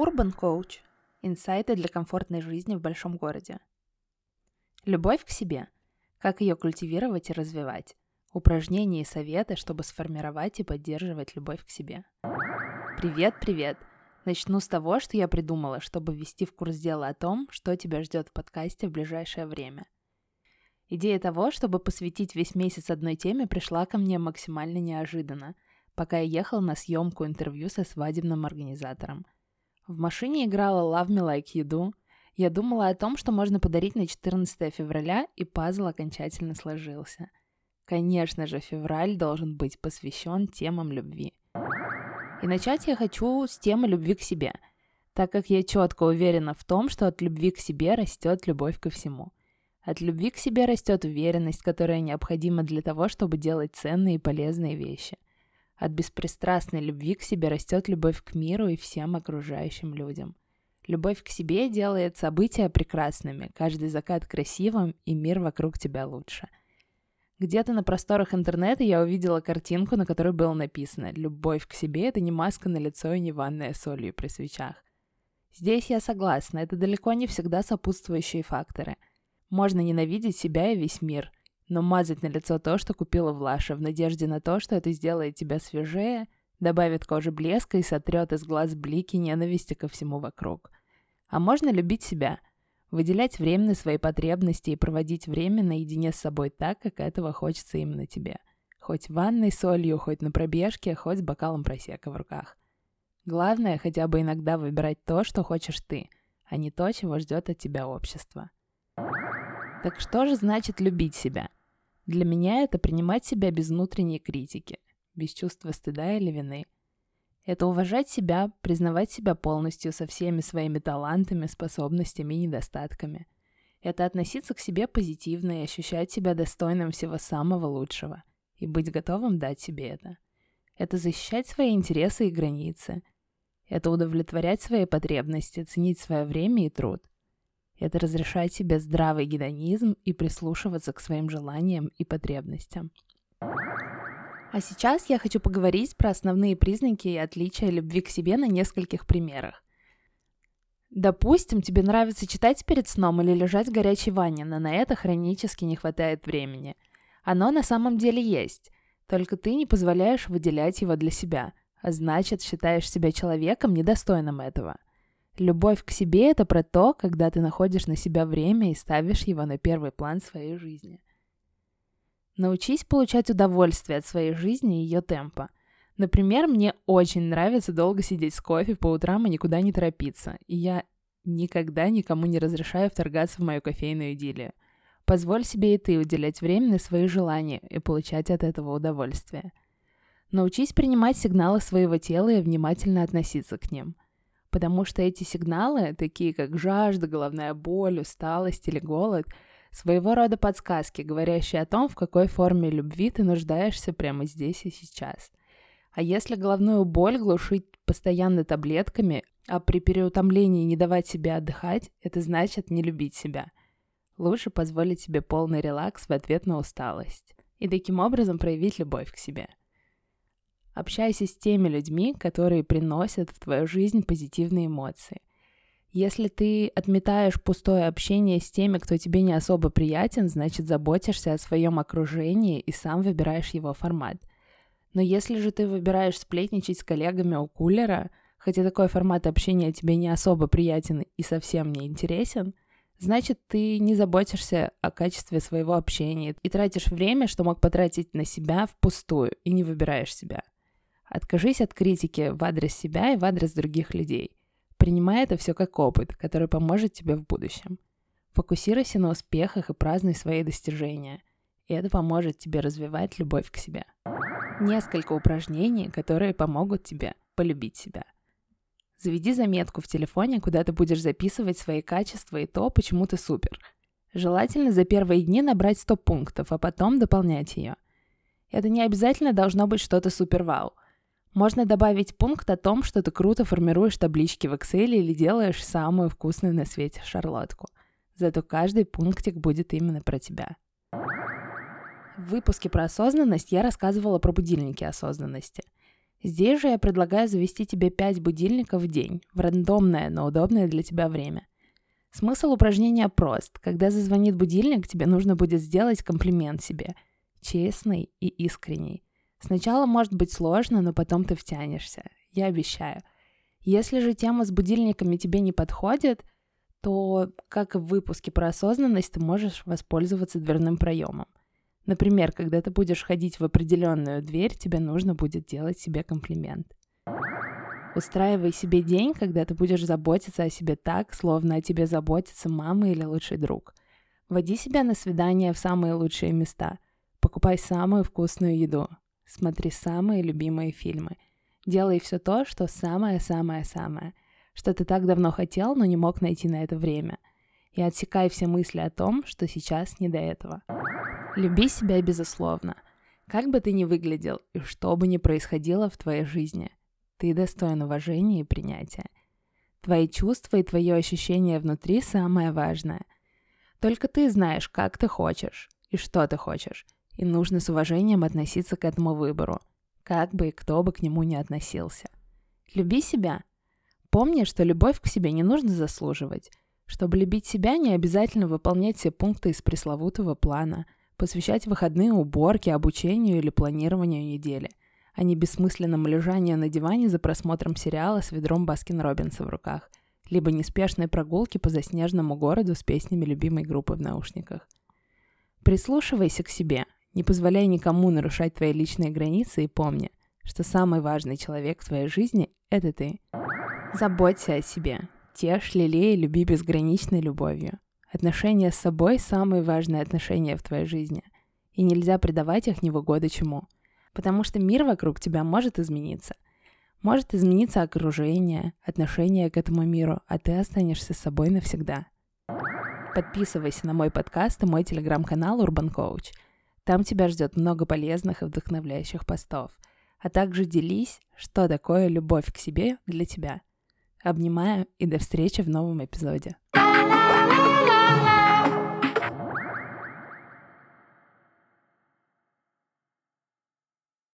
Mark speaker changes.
Speaker 1: Urban Coach. Инсайты для комфортной жизни в большом городе. Любовь к себе. Как ее культивировать и развивать. Упражнения и советы, чтобы сформировать и поддерживать любовь к себе. Привет, привет! Начну с того, что я придумала, чтобы ввести в курс дела о том, что тебя ждет в подкасте в ближайшее время. Идея того, чтобы посвятить весь месяц одной теме, пришла ко мне максимально неожиданно, пока я ехал на съемку интервью со свадебным организатором – в машине играла Love Me Like You Do. Я думала о том, что можно подарить на 14 февраля, и пазл окончательно сложился. Конечно же, февраль должен быть посвящен темам любви. И начать я хочу с темы любви к себе, так как я четко уверена в том, что от любви к себе растет любовь ко всему. От любви к себе растет уверенность, которая необходима для того, чтобы делать ценные и полезные вещи – от беспристрастной любви к себе растет любовь к миру и всем окружающим людям. Любовь к себе делает события прекрасными, каждый закат красивым, и мир вокруг тебя лучше. Где-то на просторах интернета я увидела картинку, на которой было написано «Любовь к себе – это не маска на лицо и не ванная солью при свечах». Здесь я согласна, это далеко не всегда сопутствующие факторы. Можно ненавидеть себя и весь мир – но мазать на лицо то, что купила в Лаше, в надежде на то, что это сделает тебя свежее, добавит коже блеска и сотрет из глаз блики ненависти ко всему вокруг. А можно любить себя, выделять время на свои потребности и проводить время наедине с собой так, как этого хочется именно тебе. Хоть ванной солью, хоть на пробежке, хоть с бокалом просека в руках. Главное, хотя бы иногда выбирать то, что хочешь ты, а не то, чего ждет от тебя общество. Так что же значит любить себя? Для меня это принимать себя без внутренней критики, без чувства стыда или вины. Это уважать себя, признавать себя полностью со всеми своими талантами, способностями и недостатками. Это относиться к себе позитивно и ощущать себя достойным всего самого лучшего. И быть готовым дать себе это. Это защищать свои интересы и границы. Это удовлетворять свои потребности, ценить свое время и труд. Это разрешать себе здравый гедонизм и прислушиваться к своим желаниям и потребностям. А сейчас я хочу поговорить про основные признаки и отличия любви к себе на нескольких примерах. Допустим, тебе нравится читать перед сном или лежать в горячей ванне, но на это хронически не хватает времени. Оно на самом деле есть, только ты не позволяешь выделять его для себя, а значит считаешь себя человеком, недостойным этого – Любовь к себе — это про то, когда ты находишь на себя время и ставишь его на первый план своей жизни. Научись получать удовольствие от своей жизни и ее темпа. Например, мне очень нравится долго сидеть с кофе по утрам и никуда не торопиться, и я никогда никому не разрешаю вторгаться в мою кофейную идиллию. Позволь себе и ты уделять время на свои желания и получать от этого удовольствие. Научись принимать сигналы своего тела и внимательно относиться к ним – Потому что эти сигналы, такие как жажда, головная боль, усталость или голод, своего рода подсказки, говорящие о том, в какой форме любви ты нуждаешься прямо здесь и сейчас. А если головную боль глушить постоянно таблетками, а при переутомлении не давать себе отдыхать, это значит не любить себя. Лучше позволить себе полный релакс в ответ на усталость. И таким образом проявить любовь к себе – Общайся с теми людьми, которые приносят в твою жизнь позитивные эмоции. Если ты отметаешь пустое общение с теми, кто тебе не особо приятен, значит заботишься о своем окружении и сам выбираешь его формат. Но если же ты выбираешь сплетничать с коллегами у кулера, хотя такой формат общения тебе не особо приятен и совсем не интересен, значит ты не заботишься о качестве своего общения и тратишь время, что мог потратить на себя впустую, и не выбираешь себя. Откажись от критики в адрес себя и в адрес других людей. Принимай это все как опыт, который поможет тебе в будущем. Фокусируйся на успехах и празднуй свои достижения. И это поможет тебе развивать любовь к себе. Несколько упражнений, которые помогут тебе полюбить себя. Заведи заметку в телефоне, куда ты будешь записывать свои качества и то, почему ты супер. Желательно за первые дни набрать 100 пунктов, а потом дополнять ее. Это не обязательно должно быть что-то супер-вау. Можно добавить пункт о том, что ты круто формируешь таблички в Excel или делаешь самую вкусную на свете шарлотку. Зато каждый пунктик будет именно про тебя. В выпуске про осознанность я рассказывала про будильники осознанности. Здесь же я предлагаю завести тебе 5 будильников в день, в рандомное, но удобное для тебя время. Смысл упражнения прост. Когда зазвонит будильник, тебе нужно будет сделать комплимент себе. Честный и искренний. Сначала может быть сложно, но потом ты втянешься. Я обещаю. Если же тема с будильниками тебе не подходит, то, как и в выпуске про осознанность, ты можешь воспользоваться дверным проемом. Например, когда ты будешь ходить в определенную дверь, тебе нужно будет делать себе комплимент. Устраивай себе день, когда ты будешь заботиться о себе так, словно о тебе заботится мама или лучший друг. Води себя на свидание в самые лучшие места. Покупай самую вкусную еду. Смотри самые любимые фильмы. Делай все то, что самое-самое-самое, что ты так давно хотел, но не мог найти на это время. И отсекай все мысли о том, что сейчас не до этого. Люби себя безусловно. Как бы ты ни выглядел и что бы ни происходило в твоей жизни, ты достоин уважения и принятия. Твои чувства и твое ощущение внутри самое важное. Только ты знаешь, как ты хочешь и что ты хочешь, и нужно с уважением относиться к этому выбору, как бы и кто бы к нему ни относился. Люби себя. Помни, что любовь к себе не нужно заслуживать. Чтобы любить себя, не обязательно выполнять все пункты из пресловутого плана – посвящать выходные уборке, обучению или планированию недели, а не бессмысленному лежанию на диване за просмотром сериала с ведром Баскин Робинса в руках, либо неспешной прогулки по заснеженному городу с песнями любимой группы в наушниках. Прислушивайся к себе, не позволяй никому нарушать твои личные границы и помни, что самый важный человек в твоей жизни — это ты. Заботься о себе, тешь, лелей и люби безграничной любовью. Отношения с собой – самые важные отношения в твоей жизни. И нельзя придавать их ни в угоду чему. Потому что мир вокруг тебя может измениться. Может измениться окружение, отношение к этому миру, а ты останешься с собой навсегда. Подписывайся на мой подкаст и мой телеграм-канал Urban Coach. Там тебя ждет много полезных и вдохновляющих постов. А также делись, что такое любовь к себе для тебя. Обнимаю и до встречи в новом эпизоде.